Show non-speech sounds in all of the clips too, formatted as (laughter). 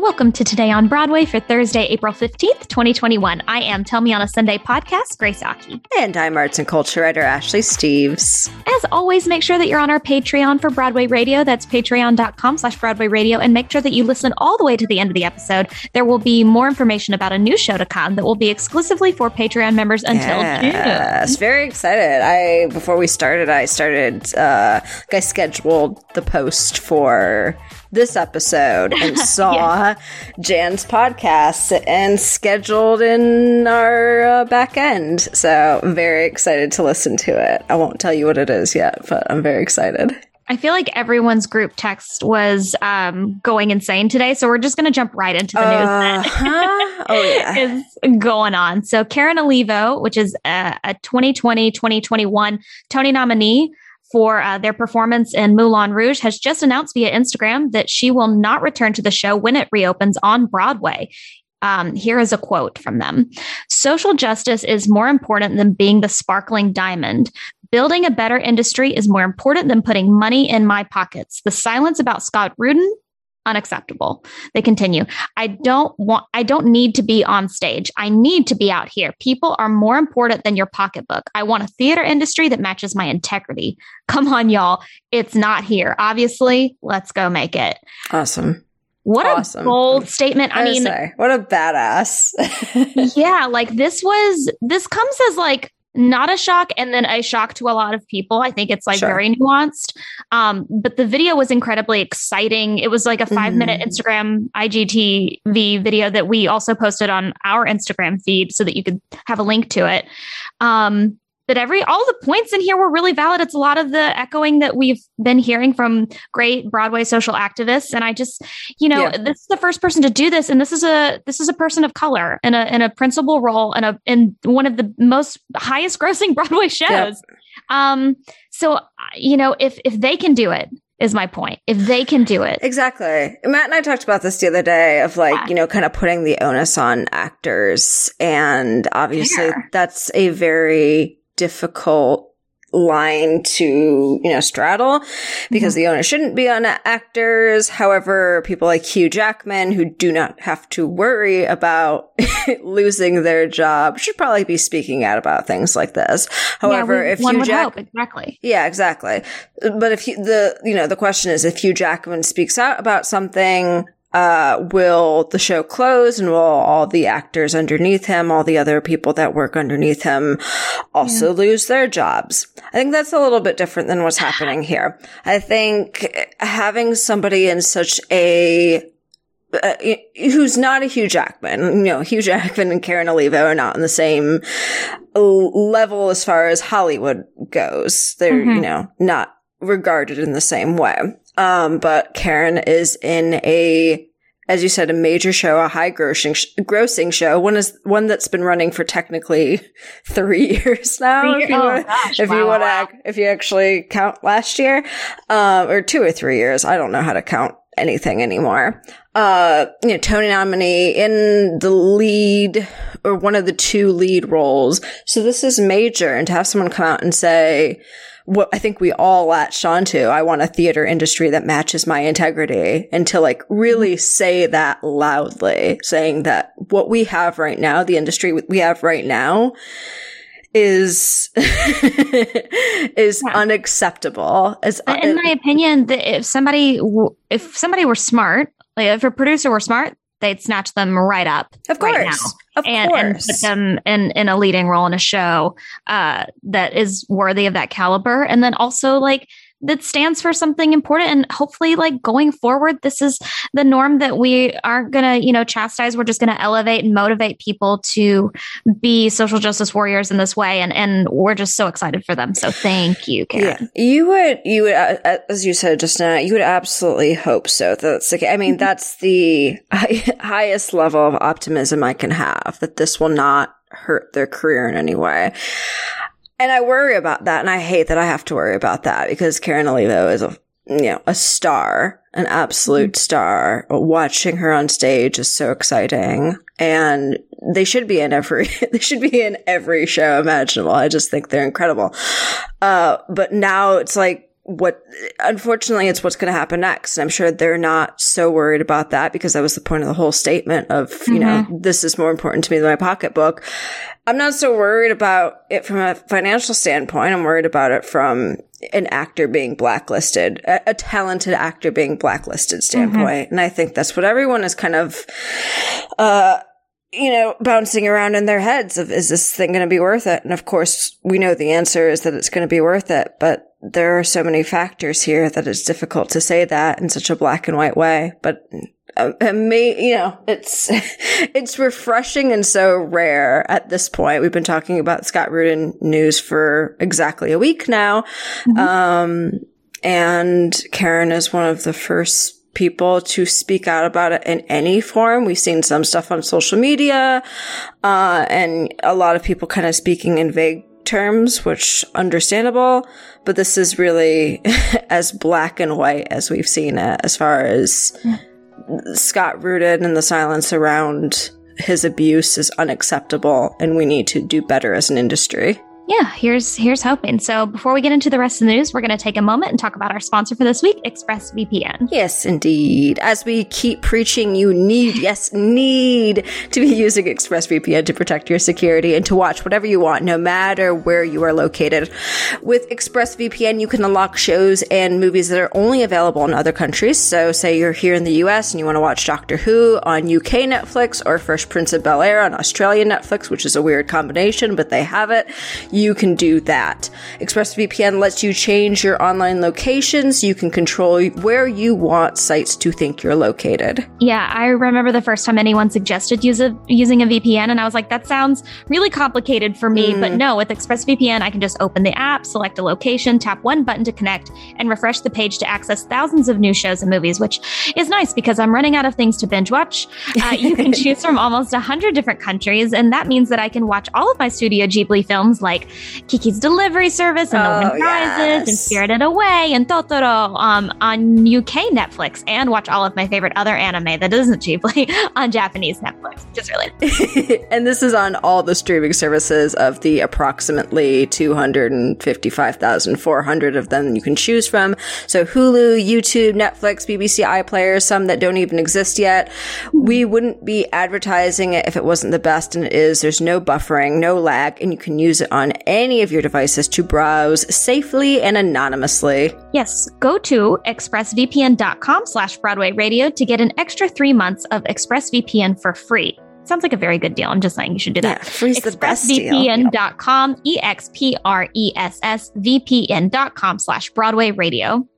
Welcome to Today on Broadway for Thursday, April 15th, 2021. I am Tell Me on a Sunday podcast, Grace Aki. And I'm arts and culture writer Ashley Steves. As always, make sure that you're on our Patreon for Broadway Radio. That's patreon.com slash Broadway Radio. And make sure that you listen all the way to the end of the episode. There will be more information about a new show to come that will be exclusively for Patreon members until yes, June. Very excited. I before we started, I started uh I scheduled the post for this episode and (laughs) saw Jan's podcast and scheduled in our uh, back end. So I'm very excited to listen to it. I won't tell you what it is yet, but I'm very excited. I feel like everyone's group text was um, going insane today, so we're just going to jump right into the news uh-huh. oh, (laughs) yeah. is going on. So Karen Olivo, which is a, a 2020-2021 Tony nominee, for uh, their performance in Moulin Rouge has just announced via Instagram that she will not return to the show when it reopens on Broadway. Um, here is a quote from them Social justice is more important than being the sparkling diamond. Building a better industry is more important than putting money in my pockets. The silence about Scott Rudin unacceptable. They continue, I don't want I don't need to be on stage. I need to be out here. People are more important than your pocketbook. I want a theater industry that matches my integrity. Come on y'all. It's not here. Obviously, let's go make it. Awesome. What awesome. a bold statement. I, I mean, what a badass. (laughs) yeah, like this was this comes as like not a shock and then a shock to a lot of people. I think it's like sure. very nuanced. Um, but the video was incredibly exciting. It was like a 5 mm-hmm. minute Instagram IGTV video that we also posted on our Instagram feed so that you could have a link to it. Um, that every all the points in here were really valid. It's a lot of the echoing that we've been hearing from great Broadway social activists. And I just, you know, yeah. this is the first person to do this, and this is a this is a person of color in a in a principal role in a in one of the most highest grossing (laughs) Broadway shows. Yeah. Um, so you know, if if they can do it, is my point. If they can do it. Exactly. Matt and I talked about this the other day of like, yeah. you know, kind of putting the onus on actors. And obviously Fair. that's a very difficult line to you know straddle because mm-hmm. the owner shouldn't be on actors. However people like hugh jackman who do not have to worry about (laughs) losing their job should probably be speaking out about things like this. However yeah, if hugh Jack- exactly. Yeah exactly. But if you, the you know the question is if hugh jackman speaks out about something uh, will the show close and will all the actors underneath him, all the other people that work underneath him also yeah. lose their jobs? I think that's a little bit different than what's happening here. I think having somebody in such a uh, who's not a Hugh Jackman. You know, Hugh (laughs) Jackman and Karen Olivo are not on the same level as far as Hollywood goes. They're, mm-hmm. you know, not regarded in the same way. Um, but Karen is in a, as you said, a major show, a high grossing, grossing show. One is one that's been running for technically (laughs) three years now. Three, if you oh, want, if wow, you want wow. to, if you actually count last year, um, or two or three years. I don't know how to count anything anymore. Uh, you know, Tony nominee in the lead or one of the two lead roles. So this is major. And to have someone come out and say, what I think we all latched onto. I want a theater industry that matches my integrity and to like really say that loudly, saying that what we have right now, the industry we have right now is (laughs) is yeah. unacceptable. As in my opinion, if somebody if somebody were smart, like if a producer were smart, they'd snatch them right up. Of course. Right of and, course. and put them in, in a leading role in a show uh, that is worthy of that caliber. And then also like that stands for something important. And hopefully like going forward this is the norm that we aren't going to you know chastise. We're just going to elevate and motivate people to be social justice warriors in this way. And and we're just so excited for them. So thank you Karen. yeah you would you would uh, uh as you said just now you would absolutely hope so. That's okay i mean mm-hmm. that's the highest level of optimism i can have that this will not hurt their career in any way and I worry about that. And I hate that I have to worry about that because Karen Olivo is a, you know, a star, an absolute mm-hmm. star. Watching her on stage is so exciting. And they should be in every, (laughs) they should be in every show imaginable. I just think they're incredible. Uh, but now it's like, what unfortunately it's what's going to happen next. and I'm sure they're not so worried about that because that was the point of the whole statement of, mm-hmm. you know, mm-hmm. this is more important to me than my pocketbook. I'm not so worried about it from a financial standpoint. I'm worried about it from an actor being blacklisted, a, a talented actor being blacklisted standpoint. Mm-hmm. And I think that's what everyone is kind of, uh, you know, bouncing around in their heads of, is this thing going to be worth it? And of course, we know the answer is that it's going to be worth it, but there are so many factors here that it's difficult to say that in such a black and white way. But uh, me, you know, it's, (laughs) it's refreshing and so rare at this point. We've been talking about Scott Rudin news for exactly a week now. Mm-hmm. Um, and Karen is one of the first people to speak out about it in any form. We've seen some stuff on social media, uh, and a lot of people kind of speaking in vague terms, which understandable, but this is really (laughs) as black and white as we've seen it as far as Scott Rudin and the silence around his abuse is unacceptable and we need to do better as an industry yeah, here's here's hoping. So before we get into the rest of the news, we're going to take a moment and talk about our sponsor for this week, ExpressVPN. Yes, indeed. As we keep preaching, you need, yes, need to be using ExpressVPN to protect your security and to watch whatever you want, no matter where you are located. With ExpressVPN, you can unlock shows and movies that are only available in other countries. So, say you're here in the US and you want to watch Doctor Who on UK Netflix or Fresh Prince of Bel Air on Australian Netflix, which is a weird combination, but they have it. You you can do that. ExpressVPN lets you change your online locations. You can control where you want sites to think you're located. Yeah, I remember the first time anyone suggested use a, using a VPN, and I was like, that sounds really complicated for me. Mm. But no, with ExpressVPN, I can just open the app, select a location, tap one button to connect, and refresh the page to access thousands of new shows and movies, which is nice because I'm running out of things to binge watch. Uh, you can (laughs) choose from almost 100 different countries, and that means that I can watch all of my Studio Ghibli films like Kiki's Delivery Service and oh, Prizes yes. and Spirited Away and Totoro um, on UK Netflix and watch all of my favorite other anime that isn't Ghibli (laughs) on Japanese Netflix, which is really (laughs) And this is on all the streaming services of the approximately 255,400 of them you can choose from. So Hulu, YouTube, Netflix, BBC iPlayer, some that don't even exist yet. We wouldn't be advertising it if it wasn't the best, and it is. There's no buffering, no lag, and you can use it on any of your devices to browse safely and anonymously. Yes, go to expressvpn.com slash Broadway Radio to get an extra three months of ExpressVPN for free. Sounds like a very good deal. I'm just saying you should do that. Yeah, free's the best deal. ExpressVPN.com, E-X-P-R-E-S-S-V-P-N.com slash Broadway Radio.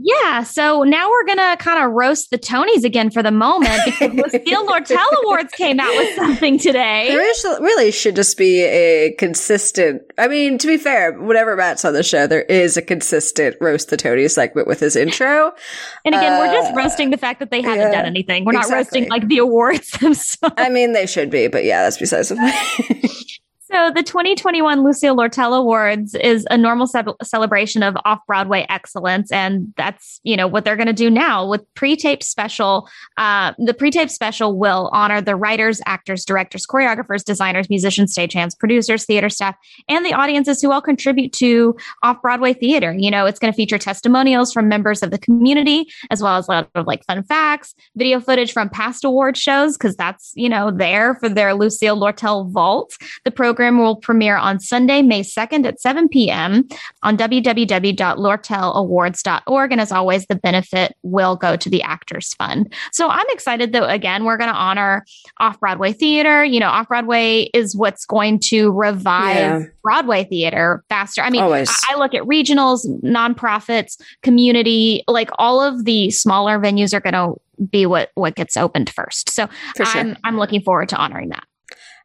Yeah, so now we're gonna kind of roast the Tonys again for the moment because the (laughs) Lucille Lortel Awards came out with something today. There is, really should just be a consistent. I mean, to be fair, whenever Matt's on the show, there is a consistent roast the Tonys segment with his intro. And again, uh, we're just uh, roasting the fact that they haven't yeah, done anything. We're exactly. not roasting like the awards (laughs) themselves. I mean, they should be, but yeah, that's besides the point. (laughs) So, the 2021 Lucille Lortel Awards is a normal ce- celebration of off Broadway excellence. And that's, you know, what they're going to do now with pre taped special. Uh, the pre taped special will honor the writers, actors, directors, choreographers, designers, musicians, stagehands, producers, theater staff, and the audiences who all contribute to off Broadway theater. You know, it's going to feature testimonials from members of the community, as well as a lot of like fun facts, video footage from past award shows, because that's, you know, there for their Lucille Lortel Vault. The program program will premiere on Sunday, May 2nd at 7 p.m. on www.lortelawards.org. And as always, the benefit will go to the Actors Fund. So I'm excited that, again, we're going to honor off Broadway theater. You know, off Broadway is what's going to revive yeah. Broadway theater faster. I mean, I, I look at regionals, nonprofits, community, like all of the smaller venues are going to be what what gets opened first. So sure. I'm I'm looking forward to honoring that.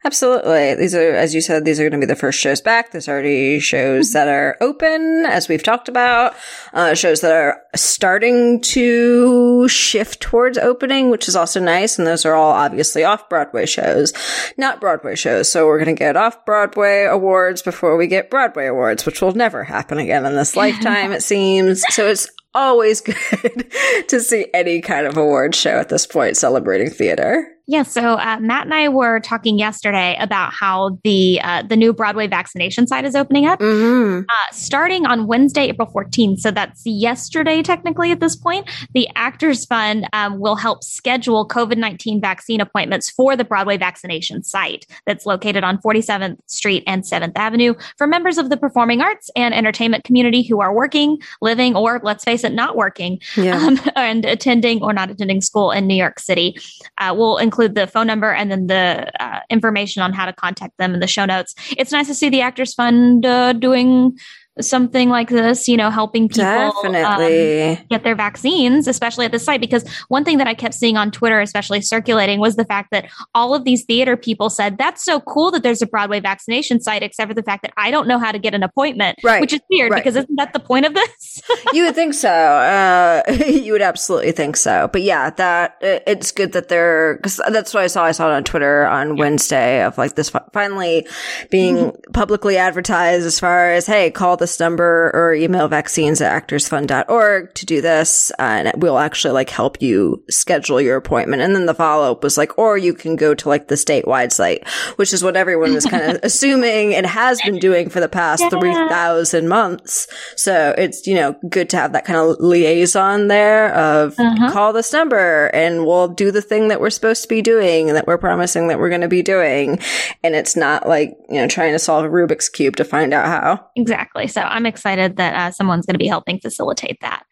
Absolutely. These are, as you said, these are going to be the first shows back. There's already shows that are open, as we've talked about, uh, shows that are starting to shift towards opening, which is also nice. And those are all obviously off Broadway shows, not Broadway shows. So we're going to get off Broadway awards before we get Broadway awards, which will never happen again in this (laughs) lifetime, it seems. So it's always (laughs) good to see any kind of award show at this point celebrating theater. Yeah, so uh, Matt and I were talking yesterday about how the uh, the new Broadway vaccination site is opening up, mm-hmm. uh, starting on Wednesday, April 14th. So that's yesterday, technically at this point. The Actors Fund um, will help schedule COVID 19 vaccine appointments for the Broadway vaccination site that's located on 47th Street and 7th Avenue for members of the performing arts and entertainment community who are working, living, or let's face it, not working, yeah. um, (laughs) and attending or not attending school in New York City. Uh, we'll include the phone number and then the uh, information on how to contact them in the show notes. It's nice to see the Actors Fund uh, doing something like this, you know, helping people Definitely. Um, get their vaccines, especially at the site. Because one thing that I kept seeing on Twitter, especially circulating, was the fact that all of these theater people said, that's so cool that there's a Broadway vaccination site, except for the fact that I don't know how to get an appointment, right. which is weird right. because isn't that the point of this? (laughs) you would think so. Uh, (laughs) you would absolutely think so. But yeah, that it's good that they're, because that's what I saw. I saw it on Twitter on yeah. Wednesday of like this finally being mm-hmm. publicly advertised as far as, hey, call this number or email vaccines at actorsfund.org to do this. and we'll actually like help you schedule your appointment. And then the follow up was like, or you can go to like the statewide site, which is what everyone was kind of assuming and has been doing for the past yeah. 3000 months. So it's, you know, good to have that kind of liaison there of uh-huh. call this number and we'll do the thing that we're supposed to be doing and that we're promising that we're going to be doing. And it's not like, you know, trying to solve a Rubik's cube to find out how. Exactly. So I'm excited that uh, someone's going to be helping facilitate that.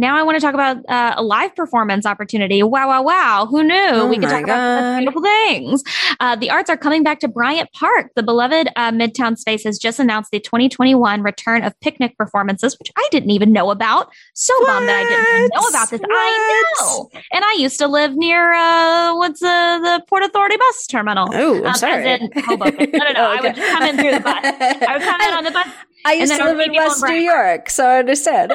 Now I want to talk about uh, a live performance opportunity. Wow, wow, wow. Who knew? Oh we could talk God. about beautiful things. Uh, the arts are coming back to Bryant Park. The beloved uh, Midtown space has just announced the 2021 return of picnic performances, which I didn't even know about. So what? bummed that I didn't even know about this. What? I know. And I used to live near, uh, what's uh, the Port Authority bus terminal. Oh, I'm um, sorry. No, no, no. okay. (laughs) I would come in through the bus. I would come in on the bus I used to live in West New York, so I understand.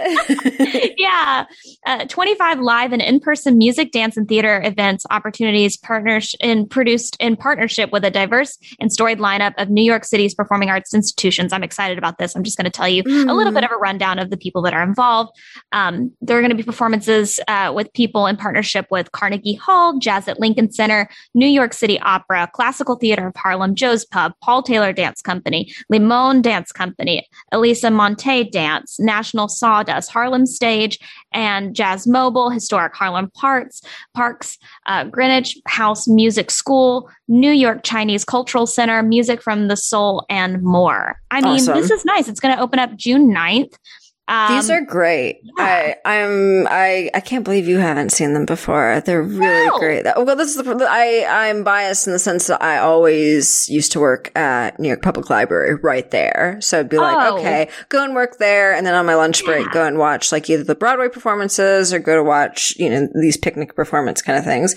(laughs) yeah. Uh, 25 live and in person music, dance, and theater events opportunities partners and produced in partnership with a diverse and storied lineup of New York City's performing arts institutions. I'm excited about this. I'm just going to tell you mm. a little bit mm. of a rundown of the people that are involved. Um, there are going to be performances uh, with people in partnership with Carnegie Hall, Jazz at Lincoln Center, New York City Opera, Classical Theater of Harlem, Joe's Pub, Paul Taylor Dance Company, Limon Dance Company, Elisa Monte Dance, National Sawdust, Harlem Stage, and Jazz Mobile, Historic Harlem Parks, Parks, uh, Greenwich House Music School, New York Chinese Cultural Center, Music from the Soul, and more. I mean, awesome. this is nice. It's going to open up June 9th. Um, These are great. Yeah. I I'm I I can't believe you haven't seen them before. They're really no. great. Well, this is the I I'm biased in the sense that I always used to work at New York Public Library right there. So I'd be like, oh. okay, go and work there, and then on my lunch break, go and watch like either the Broadway performances or go to watch you know these picnic performance kind of things.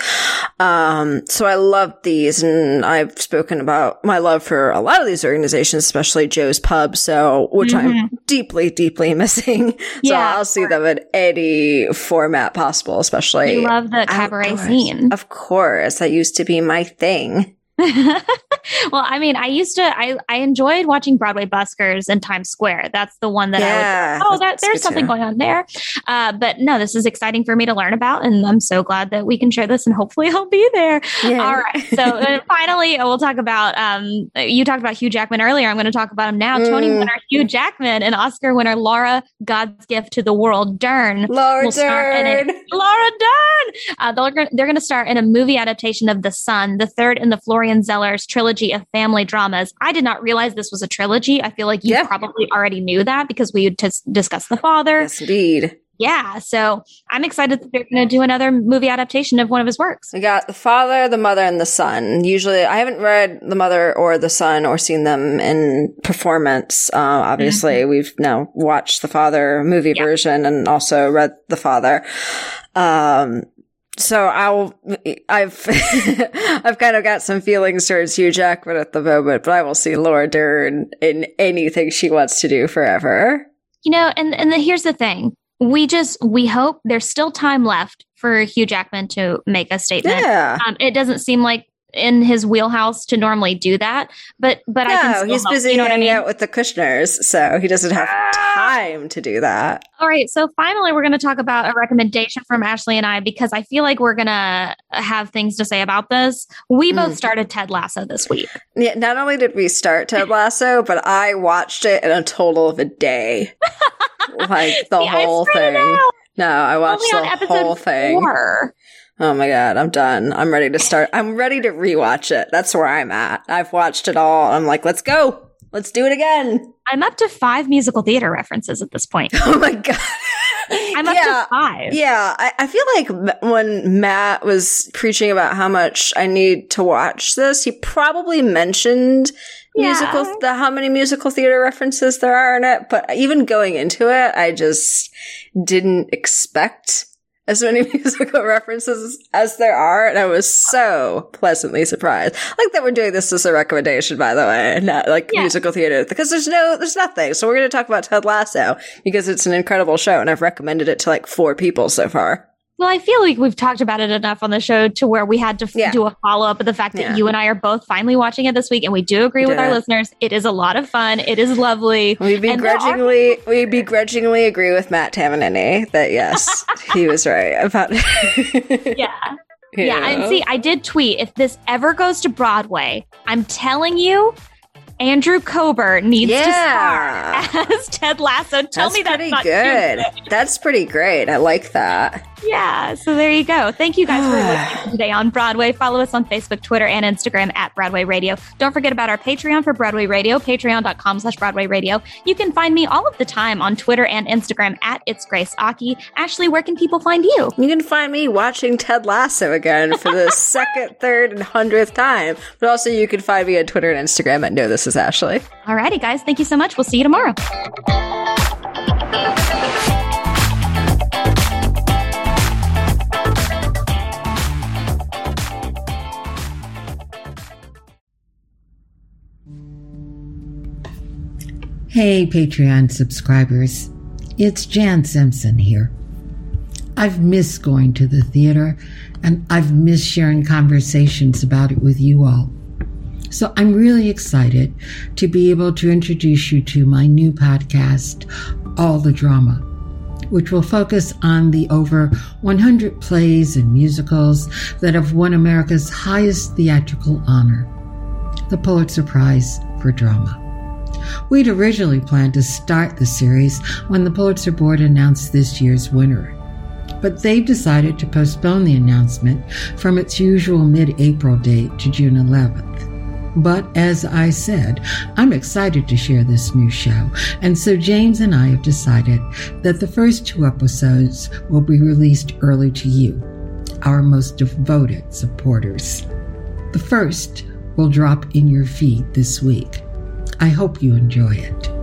Um, so I love these, and I've spoken about my love for a lot of these organizations, especially Joe's Pub. So which mm-hmm. I'm deeply deeply missing (laughs) so yeah, I'll see them in any format possible, especially. You love the cabaret outdoors. scene. Of course. That used to be my thing. (laughs) well, I mean, I used to, I, I enjoyed watching Broadway Buskers in Times Square. That's the one that yeah, I was, oh, that, there's something too. going on there. Uh, but no, this is exciting for me to learn about. And I'm so glad that we can share this and hopefully (laughs) I'll be there. Yeah. All right. So (laughs) finally, we'll talk about, um, you talked about Hugh Jackman earlier. I'm going to talk about him now. Mm. Tony winner Hugh Jackman and Oscar winner Laura God's Gift to the World Dern. Laura Dern. A, Laura Dern. Uh, they're, they're going to start in a movie adaptation of The Son, the third in the Florian Florian Zeller's trilogy of family dramas. I did not realize this was a trilogy. I feel like you yeah. probably already knew that because we had t- discussed The Father. Yes, indeed. Yeah, so I'm excited that they're going to do another movie adaptation of one of his works. We got the father, the mother, and the son. Usually, I haven't read the mother or the son or seen them in performance. Uh, obviously, mm-hmm. we've now watched the father movie yeah. version and also read the father. Um, so I'll, I've, (laughs) I've kind of got some feelings towards Hugh Jackman at the moment, but I will see Laura Dern in anything she wants to do forever. You know, and, and the, here's the thing. We just, we hope there's still time left for Hugh Jackman to make a statement. Yeah. Um, it doesn't seem like in his wheelhouse to normally do that. But but no, I can he's help, busy you know hanging I mean? out with the Kushners, so he doesn't have time to do that. All right, so finally we're going to talk about a recommendation from Ashley and I because I feel like we're going to have things to say about this. We both Mm. started Ted Lasso this week. Yeah, not only did we start Ted (laughs) Lasso, but I watched it in a total of a day. (laughs) like the See, whole thing. No, I watched the whole thing. four. Oh my god, I'm done. I'm ready to start. I'm ready to rewatch it. That's where I'm at. I've watched it all. I'm like, let's go. Let's do it again. I'm up to five musical theater references at this point. (laughs) Oh my god. I'm up yeah. to five. Yeah, I, I feel like when Matt was preaching about how much I need to watch this, he probably mentioned Yeah. musical the how many musical theater references there are in it. But even going into it, I just didn't expect as many (laughs) musical references as there are, and I was so pleasantly surprised. Like that we're doing this as a recommendation, by the way, and not like Yeah. musical theater because there's no, there's nothing. So we're going to talk about Ted Lasso because it's an incredible show, and I've recommended it to like four people so far. Well, I feel like we've talked about it enough on the show to where we had to f- Yeah. do a follow up of the fact that Yeah. you and I are both finally watching it this week, and we do agree with did our it. listeners. It is a lot of fun. It is lovely. We there are- begrudgingly, we begrudgingly agree with Matt Tamanini that yes, (laughs) he was right about. Yeah. (laughs) Yeah, and see, I did tweet if this ever goes to Broadway, I'm telling you, Andrew Kober needs Yeah. to star (laughs) as Ted Lasso. Tell that's me that's pretty good. That's pretty great. I like that. Yeah, so there you go. Thank you guys for listening (sighs) today on Broadway. Follow us on Facebook, Twitter, and Instagram at Broadway Radio. Don't forget about our Patreon for Broadway Radio, patreon.com slash Broadway Radio. You can find me all of the time on Twitter and Instagram at It's Grace Aki. Ashley, where can people find you? You can find me watching Ted Lasso again for the (laughs) second, third, and hundredth time. But also, you can find me on Twitter and Instagram at No This Is Ashley. Alrighty, guys. Thank you so much. We'll see you tomorrow. Hey, Patreon subscribers. It's Jan Simpson here. I've missed going to the theater and I've missed sharing conversations about it with you all. So I'm really excited to be able to introduce you to my new podcast, All the Drama, which will focus on the over 100 plays and musicals that have won America's highest theatrical honor, the Pulitzer Prize for Drama. We'd originally planned to start the series when the Pulitzer Board announced this year's winner. But they've decided to postpone the announcement from its usual mid April date to June 11th. But as I said, I'm excited to share this new show, and so James and I have decided that the first two episodes will be released early to you, our most devoted supporters. The first will drop in your feed this week. I hope you enjoy it.